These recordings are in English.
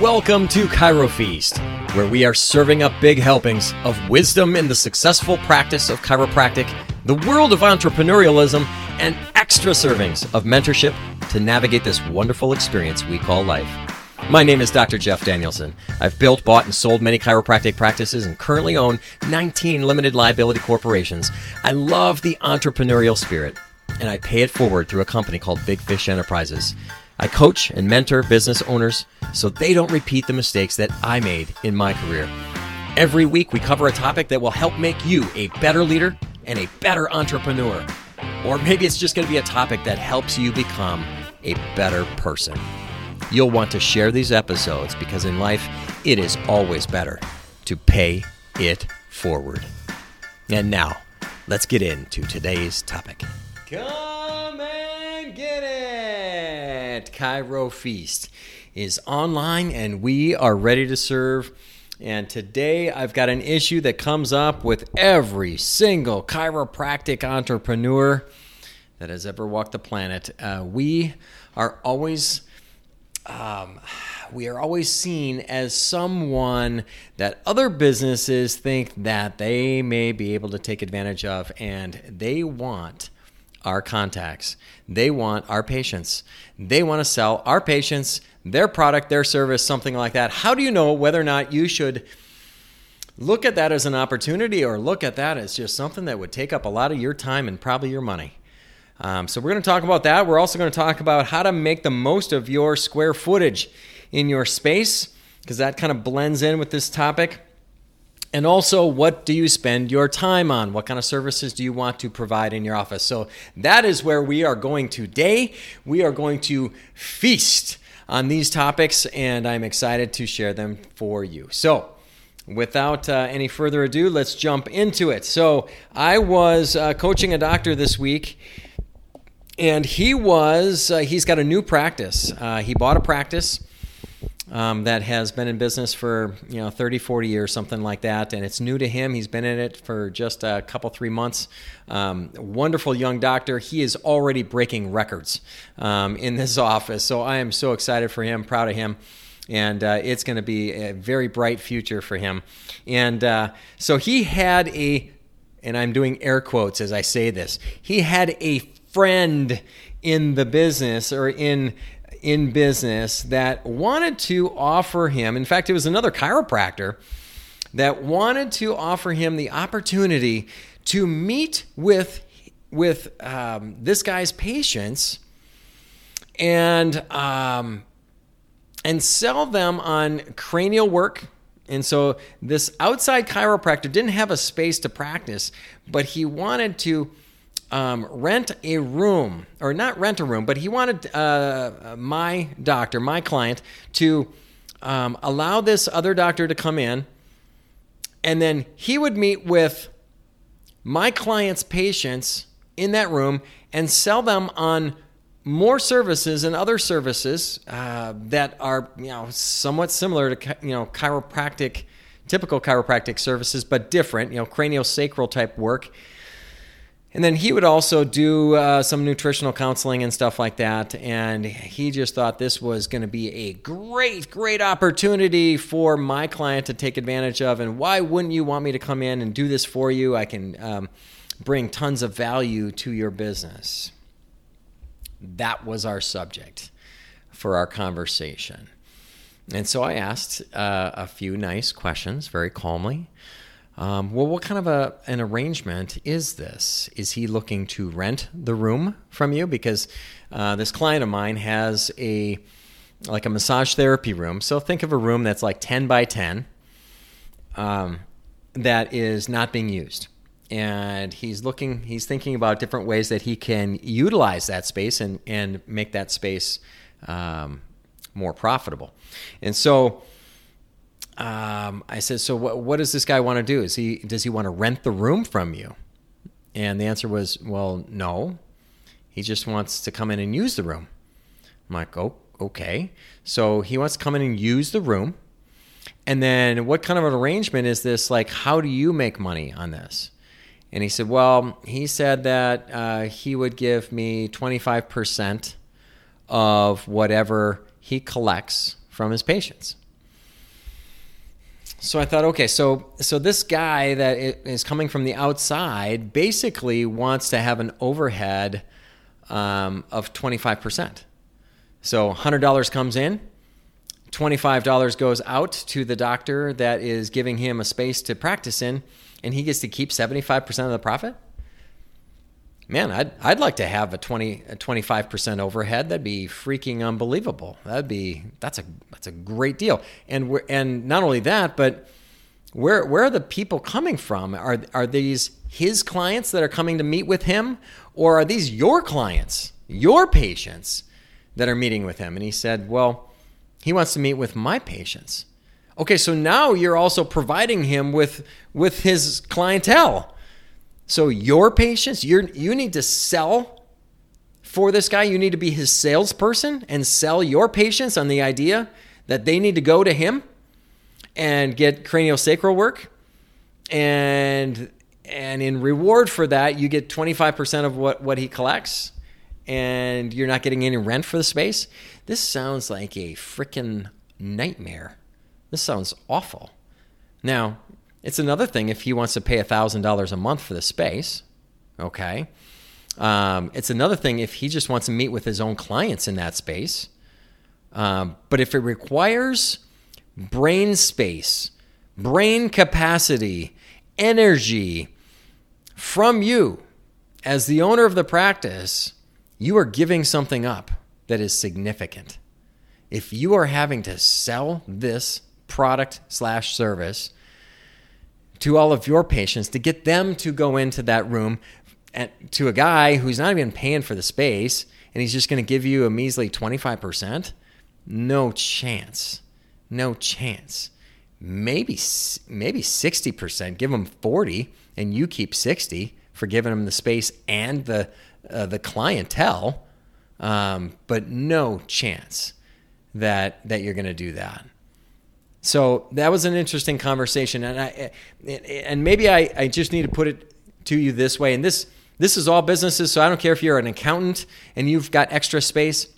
Welcome to Chiro Feast, where we are serving up big helpings of wisdom in the successful practice of chiropractic, the world of entrepreneurialism, and extra servings of mentorship to navigate this wonderful experience we call life. My name is Dr. Jeff Danielson. I've built, bought, and sold many chiropractic practices and currently own 19 limited liability corporations. I love the entrepreneurial spirit, and I pay it forward through a company called Big Fish Enterprises. I coach and mentor business owners so they don't repeat the mistakes that I made in my career. Every week, we cover a topic that will help make you a better leader and a better entrepreneur. Or maybe it's just going to be a topic that helps you become a better person. You'll want to share these episodes because in life, it is always better to pay it forward. And now, let's get into today's topic. Come it! Chiro Feast is online and we are ready to serve. And today I've got an issue that comes up with every single chiropractic entrepreneur that has ever walked the planet. Uh, we are always. Um, we are always seen as someone that other businesses think that they may be able to take advantage of, and they want our contacts. They want our patients. They want to sell our patients their product, their service, something like that. How do you know whether or not you should look at that as an opportunity or look at that as just something that would take up a lot of your time and probably your money? Um, so, we're going to talk about that. We're also going to talk about how to make the most of your square footage in your space, because that kind of blends in with this topic. And also, what do you spend your time on? What kind of services do you want to provide in your office? So, that is where we are going today. We are going to feast on these topics, and I'm excited to share them for you. So, without uh, any further ado, let's jump into it. So, I was uh, coaching a doctor this week. And he was, uh, he's got a new practice. Uh, he bought a practice um, that has been in business for you know 30 40 years something like that and it's new to him. He's been in it for just a couple three months. Um, wonderful young doctor. He is already breaking records um, in this office so i am so excited for him proud of him and uh, it's going to be a very bright future for him. And uh, so he had a and i'm doing air quotes as i say this he had a friend in the business or in in business that wanted to offer him, in fact, it was another chiropractor that wanted to offer him the opportunity to meet with with um, this guy's patients and um, and sell them on cranial work. And so this outside chiropractor didn't have a space to practice, but he wanted to um, rent a room, or not rent a room, but he wanted uh, my doctor, my client, to um, allow this other doctor to come in, and then he would meet with my client's patients in that room and sell them on more services and other services uh, that are you know somewhat similar to you know chiropractic typical chiropractic services but different you know craniosacral type work and then he would also do uh, some nutritional counseling and stuff like that. And he just thought this was going to be a great, great opportunity for my client to take advantage of. And why wouldn't you want me to come in and do this for you? I can um, bring tons of value to your business. That was our subject for our conversation. And so I asked uh, a few nice questions very calmly. Um, well, what kind of a, an arrangement is this? Is he looking to rent the room from you? Because uh, this client of mine has a like a massage therapy room. So think of a room that's like 10 by 10 um, that is not being used. And he's looking, he's thinking about different ways that he can utilize that space and, and make that space um, more profitable. And so um, I said, so what, what does this guy want to do? Is he does he want to rent the room from you? And the answer was, well, no. He just wants to come in and use the room. I'm like, oh, okay. So he wants to come in and use the room. And then what kind of an arrangement is this? Like, how do you make money on this? And he said, well, he said that uh, he would give me 25% of whatever he collects from his patients. So I thought, okay, so so this guy that is coming from the outside basically wants to have an overhead um, of twenty five percent. So hundred dollars comes in, twenty five dollars goes out to the doctor that is giving him a space to practice in, and he gets to keep seventy five percent of the profit. Man, I'd I'd like to have a twenty a twenty five percent overhead. That'd be freaking unbelievable. That'd be that's a that's a great deal. And we're, and not only that, but where where are the people coming from? Are are these his clients that are coming to meet with him, or are these your clients, your patients that are meeting with him? And he said, well, he wants to meet with my patients. Okay, so now you're also providing him with with his clientele. So your patients, you you need to sell for this guy. You need to be his salesperson and sell your patients on the idea that they need to go to him and get craniosacral work. And and in reward for that, you get 25% of what, what he collects, and you're not getting any rent for the space. This sounds like a freaking nightmare. This sounds awful. Now, it's another thing if he wants to pay $1,000 a month for the space, okay? Um, it's another thing if he just wants to meet with his own clients in that space. Um, but if it requires brain space, brain capacity, energy from you as the owner of the practice, you are giving something up that is significant. If you are having to sell this product slash service to all of your patients to get them to go into that room and to a guy who's not even paying for the space and he's just going to give you a measly 25%, no chance. No chance. Maybe maybe 60%, give them 40 and you keep 60 for giving them the space and the uh, the clientele. Um, but no chance that that you're going to do that. So that was an interesting conversation, and I and maybe I, I just need to put it to you this way. And this this is all businesses, so I don't care if you're an accountant and you've got extra space.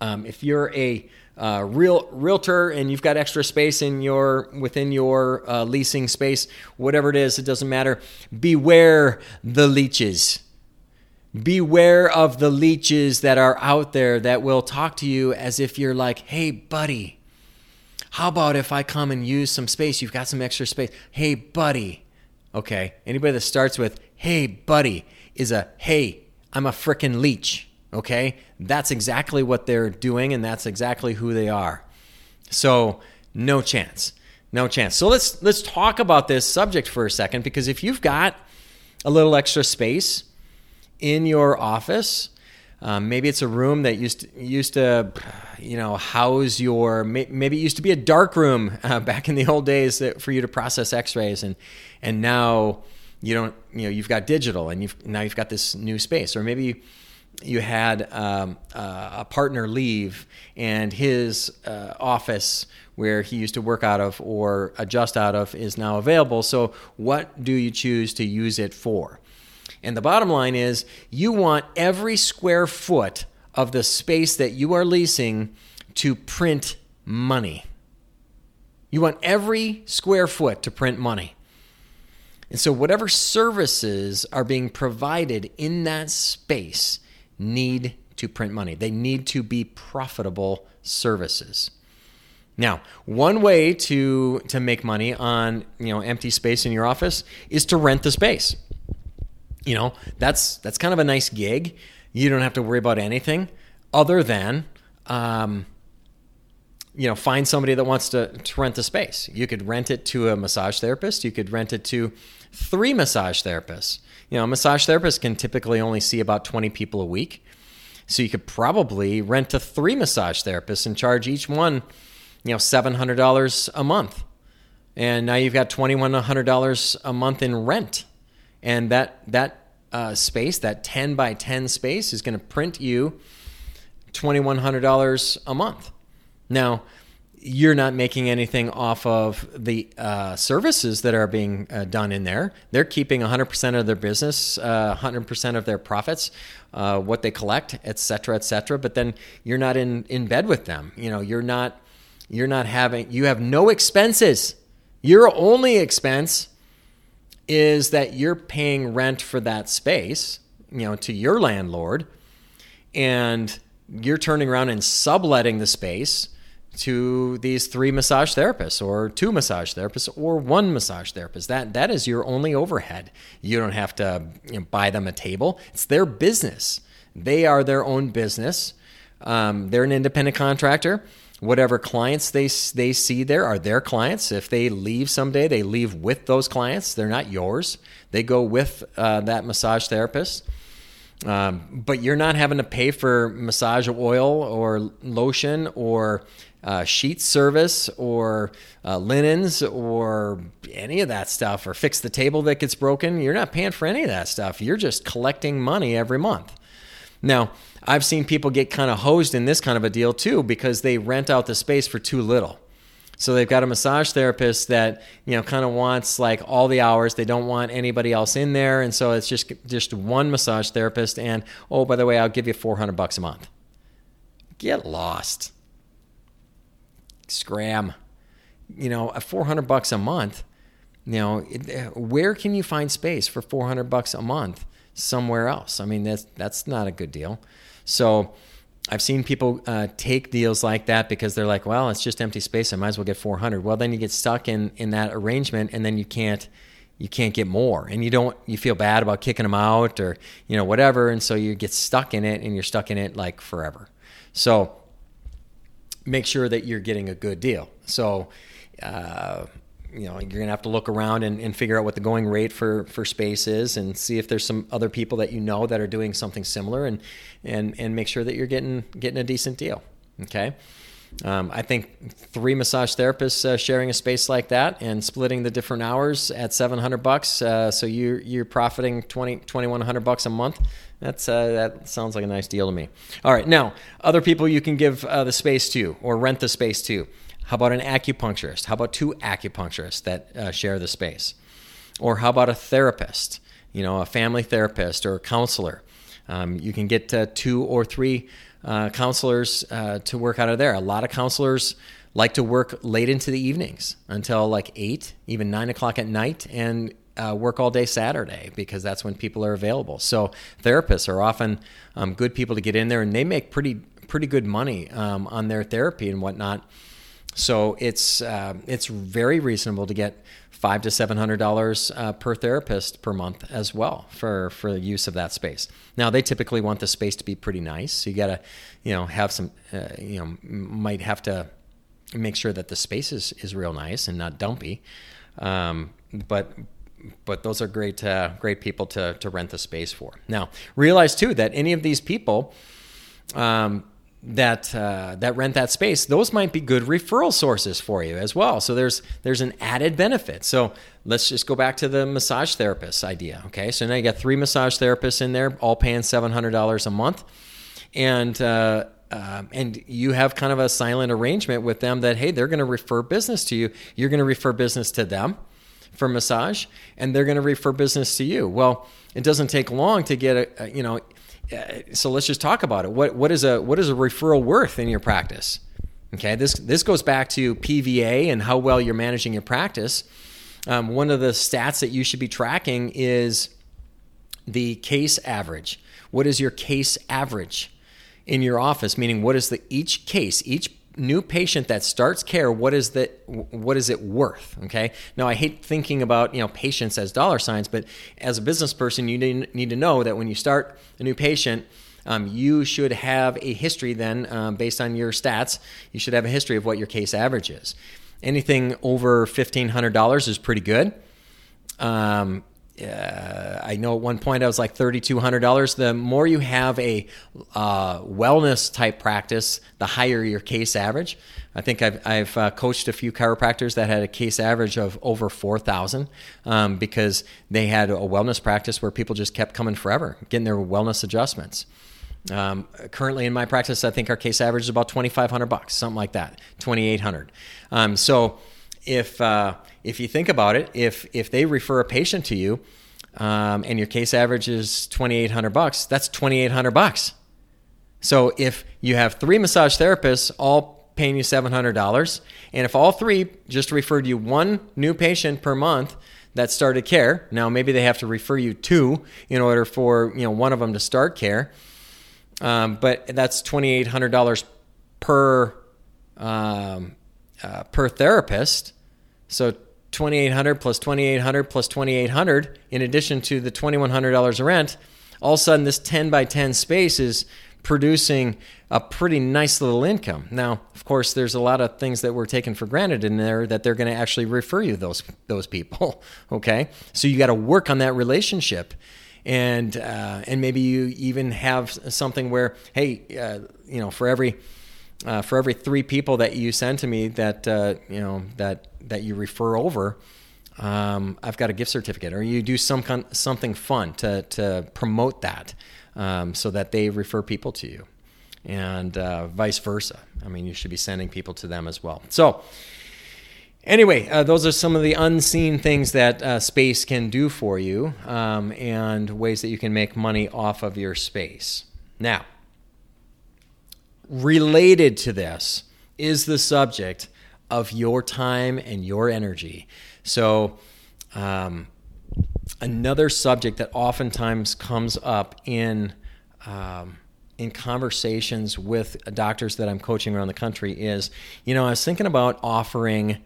Um, if you're a uh, real realtor and you've got extra space in your within your uh, leasing space, whatever it is, it doesn't matter. Beware the leeches. Beware of the leeches that are out there that will talk to you as if you're like, "Hey, buddy, how about if I come and use some space? You've got some extra space. Hey, buddy." Okay, anybody that starts with "Hey, buddy" is a "Hey, I'm a frickin' leech." Okay? That's exactly what they're doing and that's exactly who they are. So, no chance. No chance. So let's let's talk about this subject for a second because if you've got a little extra space in your office, um, maybe it's a room that used to, used to, you know, house your. Maybe it used to be a dark room uh, back in the old days for you to process X-rays, and and now you don't. You know, you've got digital, and you've now you've got this new space, or maybe you had um, uh, a partner leave and his uh, office where he used to work out of or adjust out of is now available. So, what do you choose to use it for? And the bottom line is you want every square foot of the space that you are leasing to print money. You want every square foot to print money. And so, whatever services are being provided in that space, need to print money. They need to be profitable services. Now, one way to to make money on, you know, empty space in your office is to rent the space. You know, that's that's kind of a nice gig. You don't have to worry about anything other than um, you know, find somebody that wants to, to rent the space. You could rent it to a massage therapist. You could rent it to three massage therapists. You know, a massage therapist can typically only see about 20 people a week. So you could probably rent to three massage therapists and charge each one, you know, $700 a month. And now you've got $2,100 a month in rent. And that, that uh, space, that 10 by 10 space, is going to print you $2,100 a month. Now, you're not making anything off of the uh, services that are being uh, done in there. They're keeping 100% of their business, uh, 100% of their profits, uh, what they collect, et cetera, et cetera. But then you're not in, in bed with them. You know, you're not you're not having you have no expenses. Your only expense is that you're paying rent for that space, you know, to your landlord, and you're turning around and subletting the space to these three massage therapists or two massage therapists or one massage therapist. That that is your only overhead. You don't have to you know, buy them a table. It's their business. They are their own business. Um, they're an independent contractor. Whatever clients they they see there are their clients. If they leave someday, they leave with those clients. They're not yours. They go with uh, that massage therapist. Um, but you're not having to pay for massage oil or lotion or uh, sheet service or uh, linens or any of that stuff or fix the table that gets broken. You're not paying for any of that stuff. You're just collecting money every month. Now, I've seen people get kind of hosed in this kind of a deal too because they rent out the space for too little. So they've got a massage therapist that you know kind of wants like all the hours. They don't want anybody else in there, and so it's just just one massage therapist. And oh, by the way, I'll give you four hundred bucks a month. Get lost. Scram. You know, at four hundred bucks a month. You know, where can you find space for four hundred bucks a month somewhere else? I mean, that's that's not a good deal. So I've seen people uh, take deals like that because they're like, well, it's just empty space. I might as well get 400. Well, then you get stuck in in that arrangement, and then you can't you can't get more, and you don't you feel bad about kicking them out or you know whatever, and so you get stuck in it, and you're stuck in it like forever. So make sure that you're getting a good deal. So. Uh, you know you're gonna have to look around and, and, figure out what the going rate for for space is and see if there's some other people that you know that are doing something similar and and and make sure that you're getting getting a decent deal okay um, I think three massage therapists uh, sharing a space like that and splitting the different hours at 700 bucks. Uh, so you, you're profiting 20, 2100 bucks a month. That's, uh, that sounds like a nice deal to me. All right. Now, other people you can give uh, the space to or rent the space to. How about an acupuncturist? How about two acupuncturists that uh, share the space? Or how about a therapist? You know, a family therapist or a counselor. Um, you can get uh, two or three uh, counselors uh, to work out of there. A lot of counselors like to work late into the evenings until like eight, even nine o'clock at night, and uh, work all day Saturday because that's when people are available. So therapists are often um, good people to get in there, and they make pretty pretty good money um, on their therapy and whatnot. So it's uh, it's very reasonable to get five to seven hundred dollars uh, per therapist per month as well for for the use of that space. Now they typically want the space to be pretty nice, so you got to you know have some uh, you know might have to make sure that the space is, is real nice and not dumpy. Um, but but those are great uh, great people to to rent the space for. Now realize too that any of these people. Um, that uh, that rent that space, those might be good referral sources for you as well. So there's there's an added benefit. So let's just go back to the massage therapist idea. Okay, so now you got three massage therapists in there, all paying seven hundred dollars a month, and uh, uh, and you have kind of a silent arrangement with them that hey, they're going to refer business to you. You're going to refer business to them for massage, and they're going to refer business to you. Well, it doesn't take long to get a, a you know so let's just talk about it. What what is a what is a referral worth in your practice? Okay, this this goes back to PVA and how well you're managing your practice. Um, one of the stats that you should be tracking is the case average. What is your case average in your office? Meaning, what is the each case, each new patient that starts care, what is that? What is it worth? Okay. Now, I hate thinking about you know patients as dollar signs, but as a business person, you need to know that when you start a new patient. Um, you should have a history then, um, based on your stats, you should have a history of what your case average is. Anything over $1,500 is pretty good. Um, uh, I know at one point I was like $3,200. The more you have a uh, wellness type practice, the higher your case average. I think I've, I've uh, coached a few chiropractors that had a case average of over 4,000 um, because they had a wellness practice where people just kept coming forever, getting their wellness adjustments. Um, currently in my practice, I think our case average is about 2,500 bucks, something like that, 2,800. Um, so if uh, if you think about it, if if they refer a patient to you, um, and your case average is twenty eight hundred bucks, that's twenty eight hundred bucks. So if you have three massage therapists all paying you $700. And if all three just referred you one new patient per month that started care, now maybe they have to refer you two in order for you know one of them to start care. Um, but that's $2,800 per um, uh, per therapist. So 2800 plus 2800 plus 2800 in addition to the $2100 of rent all of a sudden this 10 by 10 space is producing a pretty nice little income. Now of course there's a lot of things that we're taken for granted in there that they're going to actually refer you those those people okay? So you got to work on that relationship. And uh, and maybe you even have something where hey uh, you know for every uh, for every three people that you send to me that uh, you know that that you refer over, um, I've got a gift certificate, or you do some con- something fun to to promote that, um, so that they refer people to you, and uh, vice versa. I mean, you should be sending people to them as well. So. Anyway, uh, those are some of the unseen things that uh, space can do for you um, and ways that you can make money off of your space. Now, related to this is the subject of your time and your energy. So, um, another subject that oftentimes comes up in um, in conversations with doctors that I'm coaching around the country is, you know, I was thinking about offering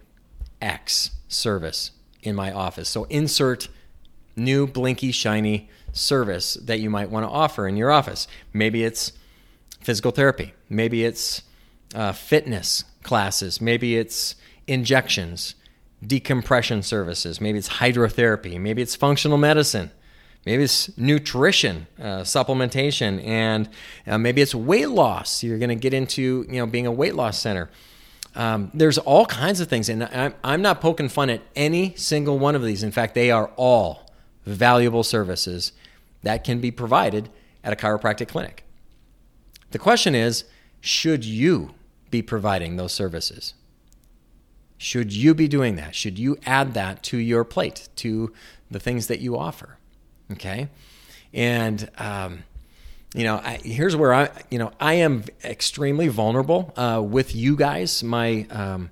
X service in my office. So insert new blinky shiny service that you might want to offer in your office. Maybe it's physical therapy. Maybe it's uh, fitness classes. Maybe it's injections, decompression services. Maybe it's hydrotherapy. Maybe it's functional medicine. Maybe it's nutrition, uh, supplementation, and uh, maybe it's weight loss. You're going to get into you know being a weight loss center. Um, there's all kinds of things, and I'm, I'm not poking fun at any single one of these. In fact, they are all valuable services that can be provided at a chiropractic clinic. The question is should you be providing those services? Should you be doing that? Should you add that to your plate, to the things that you offer? Okay. And, um, you know, I, here's where I, you know, I am extremely vulnerable uh, with you guys, my, um,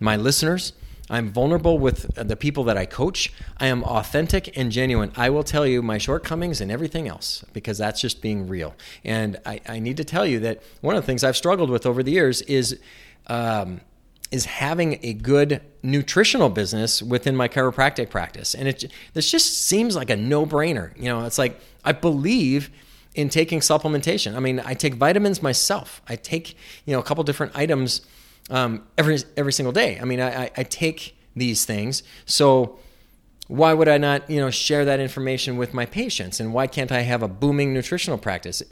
my listeners. I'm vulnerable with the people that I coach. I am authentic and genuine. I will tell you my shortcomings and everything else because that's just being real. And I, I need to tell you that one of the things I've struggled with over the years is um, is having a good nutritional business within my chiropractic practice. And it this just seems like a no brainer. You know, it's like I believe in taking supplementation. I mean, I take vitamins myself. I take you know a couple different items um, every every single day. I mean, I, I take these things, so why would I not, you know, share that information with my patients? And why can't I have a booming nutritional practice?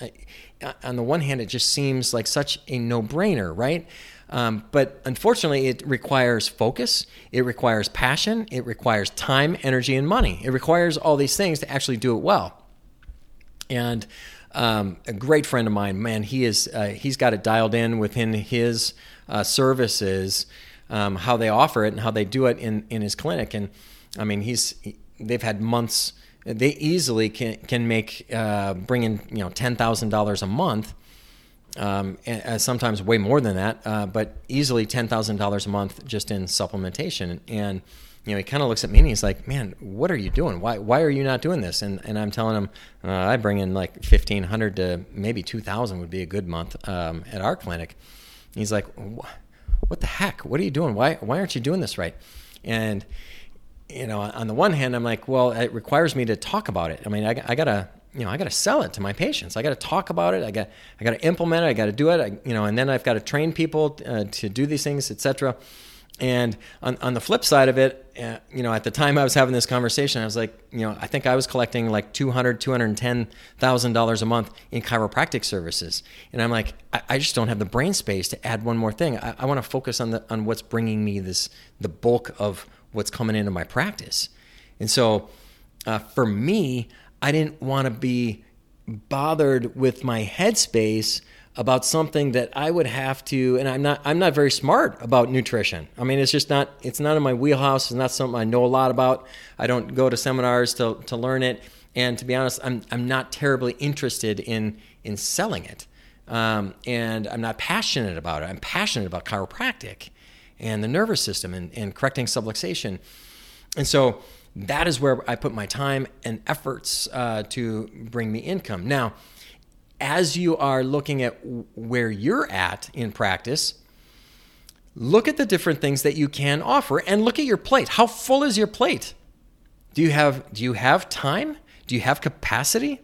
On the one hand, it just seems like such a no-brainer, right? Um, but unfortunately, it requires focus, it requires passion, it requires time, energy, and money. It requires all these things to actually do it well. And um, a great friend of mine, man, he is uh, he's got it dialed in within his uh, services, um, how they offer it and how they do it in in his clinic. And I mean, he's they've had months. They easily can can make uh, bring in you know ten thousand dollars a month. Um, and, sometimes way more than that, uh, but easily ten thousand dollars a month just in supplementation. And you know, he kind of looks at me and he's like, "Man, what are you doing? Why why are you not doing this?" And and I'm telling him, uh, I bring in like fifteen hundred to maybe two thousand would be a good month um, at our clinic. He's like, "What the heck? What are you doing? Why why aren't you doing this right?" And you know, on the one hand, I'm like, well, it requires me to talk about it. I mean, I, I gotta you know, I got to sell it to my patients. I got to talk about it. I got, I got to implement it. I got to do it. I, you know, and then I've got to train people uh, to do these things, etc. And on, on the flip side of it, uh, you know, at the time I was having this conversation, I was like, you know, I think I was collecting like $200, $210,000 a month in chiropractic services. And I'm like, I, I, just don't have the brain space to add one more thing. I, I want to focus on the, on what's bringing me this, the bulk of what's coming into my practice. And so uh, for me, I didn't want to be bothered with my headspace about something that I would have to and I'm not I'm not very smart about nutrition. I mean it's just not it's not in my wheelhouse, it's not something I know a lot about. I don't go to seminars to to learn it and to be honest, I'm I'm not terribly interested in in selling it. um, and I'm not passionate about it. I'm passionate about chiropractic and the nervous system and, and correcting subluxation. And so that is where I put my time and efforts uh, to bring me income. Now, as you are looking at where you're at in practice, look at the different things that you can offer and look at your plate. How full is your plate? Do you have do you have time? Do you have capacity?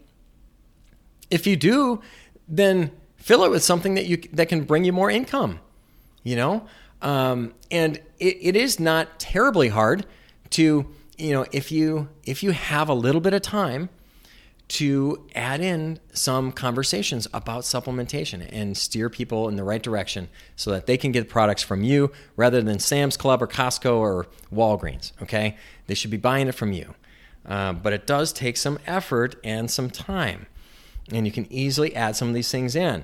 If you do, then fill it with something that you that can bring you more income. You know, um, and it, it is not terribly hard to you know if you if you have a little bit of time to add in some conversations about supplementation and steer people in the right direction so that they can get products from you rather than Sam's Club or Costco or Walgreens. Okay, they should be buying it from you, uh, but it does take some effort and some time, and you can easily add some of these things in.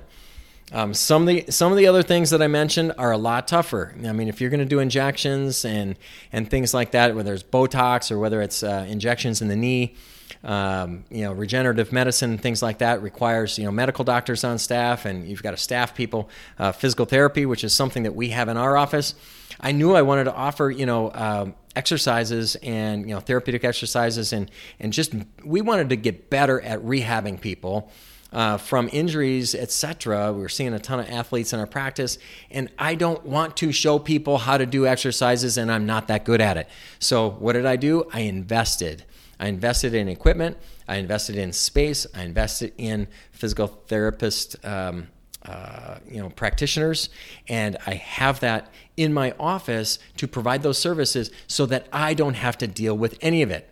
Um, some of the some of the other things that I mentioned are a lot tougher. I mean, if you're going to do injections and and things like that, whether it's Botox or whether it's uh, injections in the knee, um, you know, regenerative medicine, things like that requires you know medical doctors on staff, and you've got to staff people. Uh, physical therapy, which is something that we have in our office. I knew I wanted to offer you know um, exercises and you know therapeutic exercises, and and just we wanted to get better at rehabbing people uh, from injuries, etc. We're seeing a ton of athletes in our practice, and I don't want to show people how to do exercises, and I'm not that good at it. So, what did I do? I invested. I invested in equipment. I invested in space. I invested in physical therapist, um, uh, you know, practitioners, and I have that in my office to provide those services so that I don't have to deal with any of it.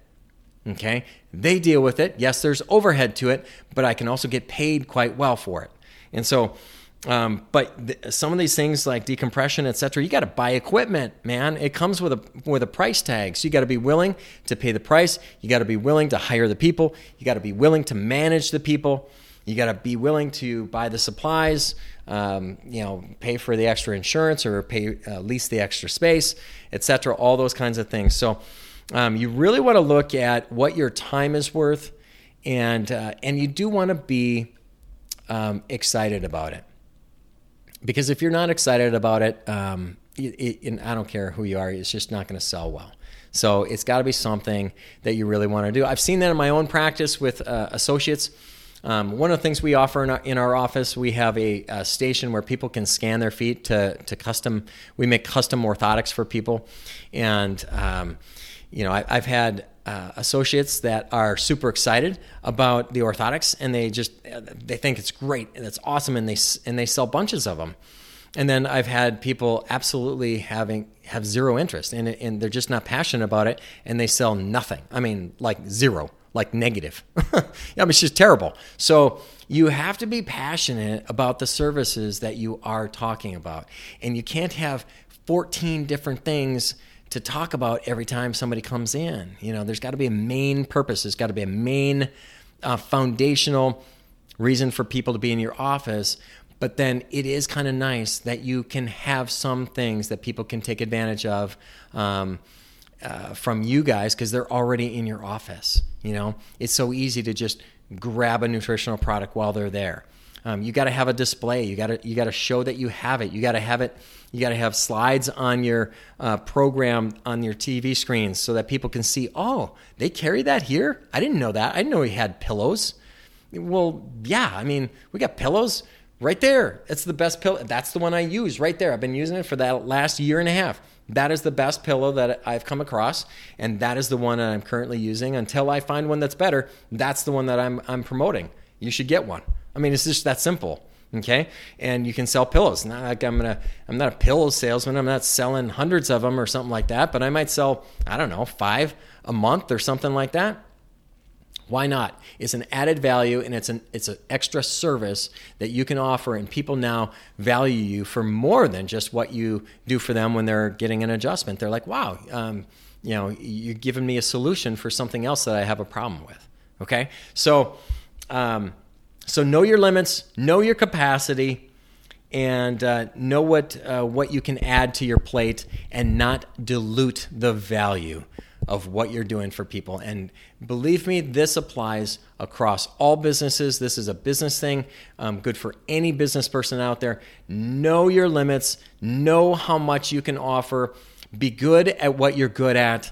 Okay, they deal with it. Yes, there's overhead to it, but I can also get paid quite well for it. And so, um, but th- some of these things like decompression, etc., you got to buy equipment, man. It comes with a with a price tag, so you got to be willing to pay the price. You got to be willing to hire the people. You got to be willing to manage the people. You got to be willing to buy the supplies. Um, you know, pay for the extra insurance or pay uh, lease the extra space, etc. All those kinds of things. So um, you really want to look at what your time is worth, and uh, and you do want to be um, excited about it. Because if you're not excited about it, um, it, it, I don't care who you are, it's just not going to sell well. So it's got to be something that you really want to do. I've seen that in my own practice with uh, associates. Um, one of the things we offer in our, in our office, we have a, a, station where people can scan their feet to, to custom. We make custom orthotics for people, and um, you know, I, have had uh, associates that are super excited about the orthotics, and they just they think it's great and it's awesome, and they and they sell bunches of them. And then I've had people absolutely having have zero interest, and and they're just not passionate about it, and they sell nothing. I mean, like zero, like negative. I mean, it's just terrible. So you have to be passionate about the services that you are talking about, and you can't have 14 different things to talk about every time somebody comes in. You know, there's got to be a main purpose. There's got to be a main uh, foundational reason for people to be in your office. But then it is kind of nice that you can have some things that people can take advantage of um, uh, from you guys because they're already in your office. You know, it's so easy to just grab a nutritional product while they're there. Um, you got to have a display. You got to you got to show that you have it. You got to have it. You got to have slides on your uh, program on your TV screens so that people can see. Oh, they carry that here. I didn't know that. I didn't know he had pillows. Well, yeah. I mean, we got pillows right there. It's the best pillow. That's the one I use right there. I've been using it for that last year and a half. That is the best pillow that I've come across, and that is the one that I'm currently using. Until I find one that's better, that's the one that I'm I'm promoting. You should get one. I mean, it's just that simple. Okay, and you can sell pillows. Not like I'm gonna, I'm not a pillow salesman. I'm not selling hundreds of them or something like that. But I might sell, I don't know, five a month or something like that. Why not? It's an added value and it's an it's an extra service that you can offer, and people now value you for more than just what you do for them when they're getting an adjustment. They're like, wow, um, you know, you're giving me a solution for something else that I have a problem with. Okay, so. Um, so know your limits, know your capacity, and uh, know what uh, what you can add to your plate, and not dilute the value of what you're doing for people. And believe me, this applies across all businesses. This is a business thing, um, good for any business person out there. Know your limits, know how much you can offer, be good at what you're good at.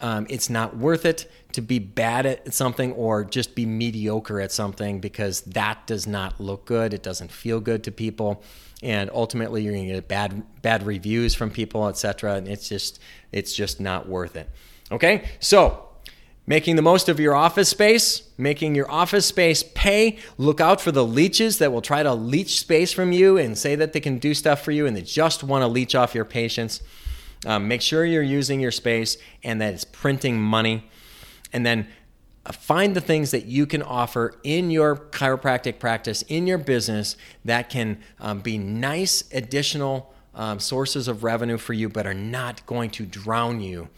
Um, it's not worth it to be bad at something or just be mediocre at something because that does not look good. It doesn't feel good to people, and ultimately you're going to get bad bad reviews from people, etc. And it's just it's just not worth it. Okay, so making the most of your office space, making your office space pay. Look out for the leeches that will try to leech space from you and say that they can do stuff for you and they just want to leech off your patients. Um, make sure you're using your space and that it's printing money and then uh, find the things that you can offer in your chiropractic practice, in your business, that can um, be nice additional um, sources of revenue for you, but are not going to drown you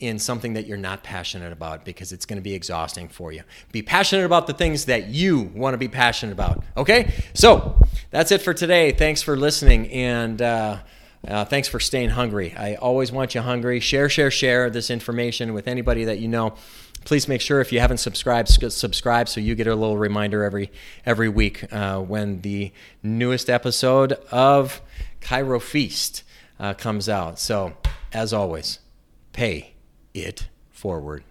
in something that you're not passionate about because it's going to be exhausting for you. Be passionate about the things that you want to be passionate about. Okay? So that's it for today. Thanks for listening and uh, uh, thanks for staying hungry. I always want you hungry. Share, share, share this information with anybody that you know please make sure if you haven't subscribed, subscribe so you get a little reminder every every week uh, when the newest episode of Chiro Feast uh, comes out. So, as always, pay it forward.